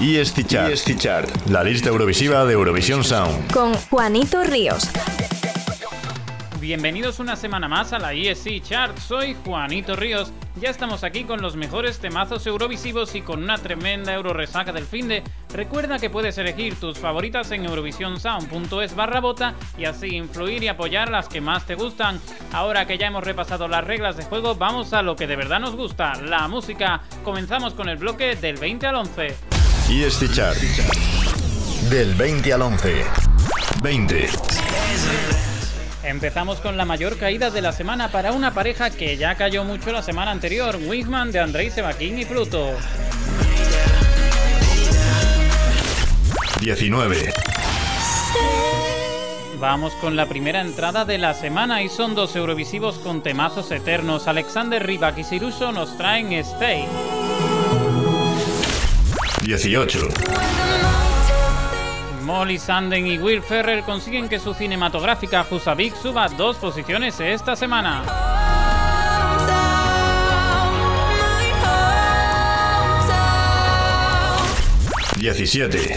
ESC Chart. La lista Eurovisiva de Eurovisión Sound. Con Juanito Ríos. Bienvenidos una semana más a la ESC Chart. Soy Juanito Ríos. Ya estamos aquí con los mejores temazos eurovisivos y con una tremenda euroresaca del fin de. Recuerda que puedes elegir tus favoritas en eurovisionsound.es barra bota y así influir y apoyar las que más te gustan. Ahora que ya hemos repasado las reglas de juego, vamos a lo que de verdad nos gusta, la música. Comenzamos con el bloque del 20 al 11. ESC Chart. Del 20 al 11. 20. Empezamos con la mayor caída de la semana para una pareja que ya cayó mucho la semana anterior, Wingman de Andrei Sebaquín y Pluto. 19. Vamos con la primera entrada de la semana y son dos eurovisivos con temazos eternos. Alexander Rybak y Siruso nos traen Stay. 18. Molly Sanden y Will Ferrer consiguen que su cinematográfica Husavik suba dos posiciones esta semana. 17.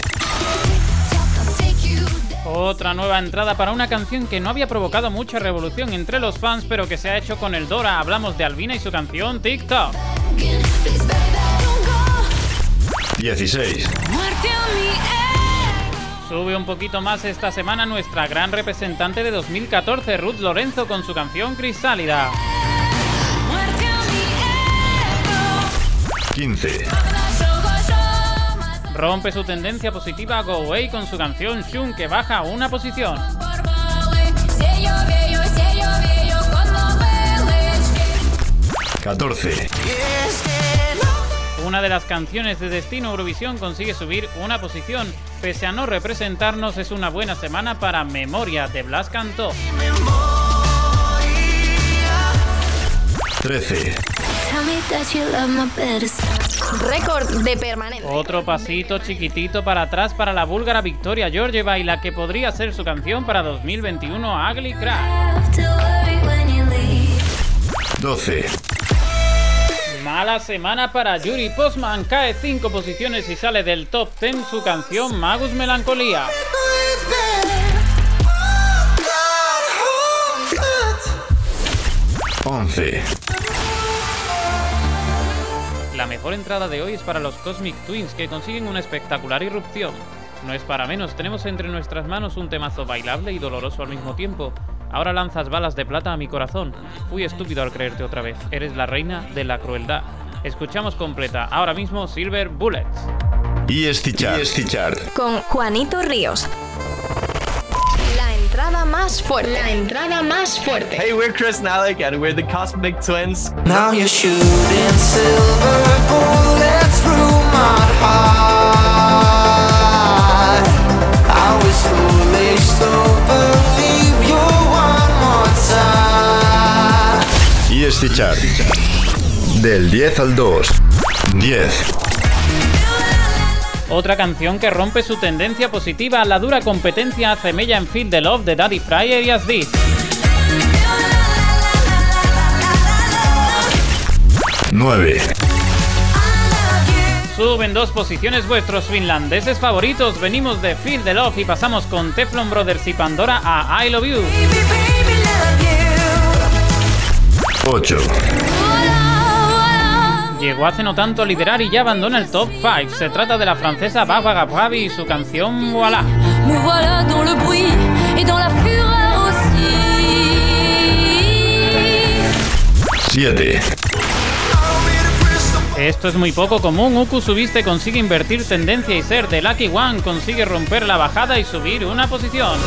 Otra nueva entrada para una canción que no había provocado mucha revolución entre los fans, pero que se ha hecho con el Dora. Hablamos de Albina y su canción TikTok. 16. Sube un poquito más esta semana nuestra gran representante de 2014, Ruth Lorenzo, con su canción Crisálida. 15. Rompe su tendencia positiva Go Away con su canción Shun, que baja una posición. 14. Una de las canciones de Destino Eurovisión consigue subir una posición. Pese a no representarnos, es una buena semana para Memoria de Blas Cantó. 13. Récord de permanencia. Otro pasito chiquitito para atrás para la búlgara Victoria Georgieva y la que podría ser su canción para 2021, Ugly Crack. 12. Mala semana para Yuri Postman, cae 5 posiciones y sale del top 10 su canción Magus Melancolía. 11. La mejor entrada de hoy es para los Cosmic Twins que consiguen una espectacular irrupción. No es para menos, tenemos entre nuestras manos un temazo bailable y doloroso al mismo tiempo. Ahora lanzas balas de plata a mi corazón. Fui estúpido al creerte otra vez. Eres la reina de la crueldad. Escuchamos completa ahora mismo Silver Bullets. ESC Chart. Con Juanito Ríos. La entrada más fuerte. La entrada más fuerte. Hey, we're Chris and Alec, and we're the Cosmic Twins. Now you're shooting silver bullets through my heart. Del 10 al 2. 10. Otra canción que rompe su tendencia positiva, la dura competencia hace mella en Feel the Love de Daddy Fryer y As This. 9. Suben dos posiciones vuestros finlandeses favoritos. Venimos de Feel the Love y pasamos con Teflon Brothers y Pandora a I Love You. 8. Llegó hace no tanto a liderar y ya abandona el top 5. Se trata de la francesa Barbara Pravi y su canción Voilà. Me voilà dans le bruit et dans la fureur aussi. 7. Esto es muy poco común. Uku Subiste consigue invertir tendencia y ser de Lucky One consigue romper la bajada y subir una posición.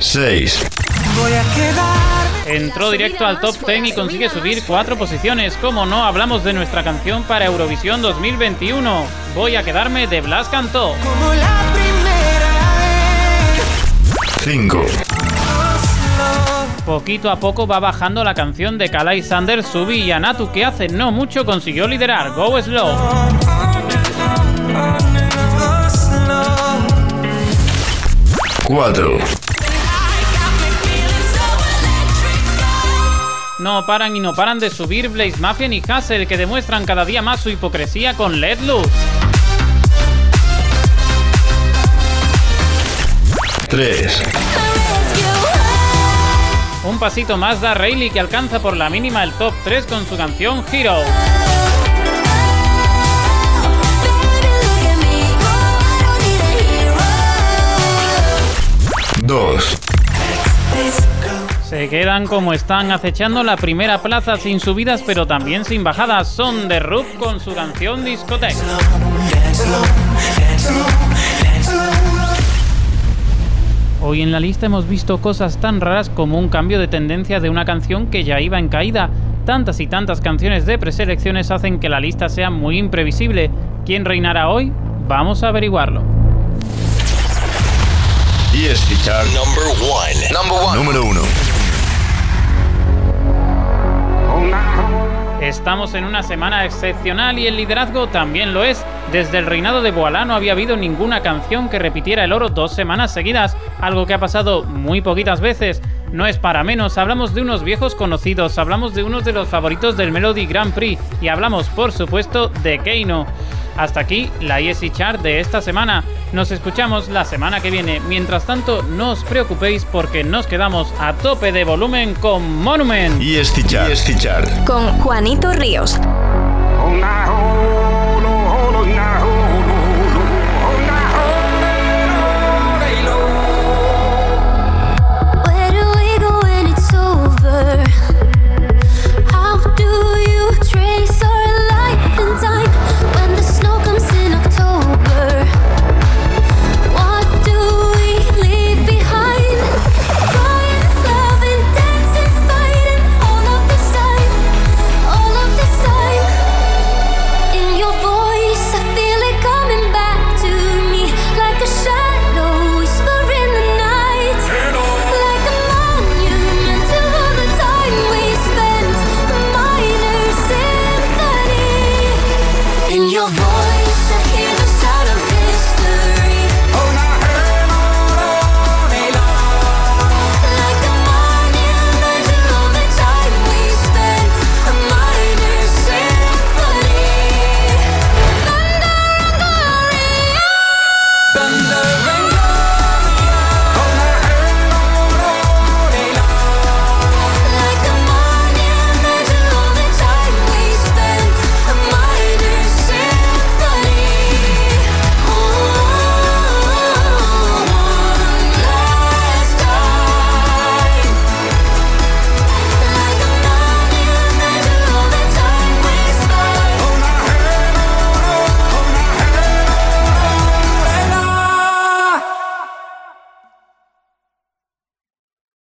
6. Voy a quedar. Entró directo al top 10 y consigue subir cuatro posiciones. Como no, hablamos de nuestra canción para Eurovisión 2021. Voy a quedarme de Blas Cantó. Como la primera vez. 5. Poquito a poco va bajando la canción de Kalai Sanders, Subi y Anatu, que hace no mucho consiguió liderar Go Slow. 4. No paran y no paran de subir Blaze Mafia y Hassel, que demuestran cada día más su hipocresía con Let Loose. 3, Un pasito más da Rayleigh que alcanza por la mínima el top 3 con su canción Hero. Se quedan como están acechando la primera plaza sin subidas pero también sin bajadas. Son The Roop con su canción Discoteque. Hoy en la lista hemos visto cosas tan raras como un cambio de tendencia de una canción que ya iba en caída. Tantas y tantas canciones de preselecciones hacen que la lista sea muy imprevisible. ¿Quién reinará hoy? Vamos a averiguarlo. ESC Chart Number one. Number one. número 1. Estamos en una semana excepcional y el liderazgo también lo es. Desde el reinado de Boalá no había habido ninguna canción que repitiera el oro dos semanas seguidas, algo que ha pasado muy poquitas veces. No es para menos, hablamos de unos viejos conocidos, hablamos de unos de los favoritos del Melody Grand Prix y hablamos, por supuesto, de Keino. Hasta aquí la ESI Chart de esta semana. Nos escuchamos la semana que viene. Mientras tanto, no os preocupéis porque nos quedamos a tope de volumen con Monument. Chart. ESC Chart. Con Juanito Ríos.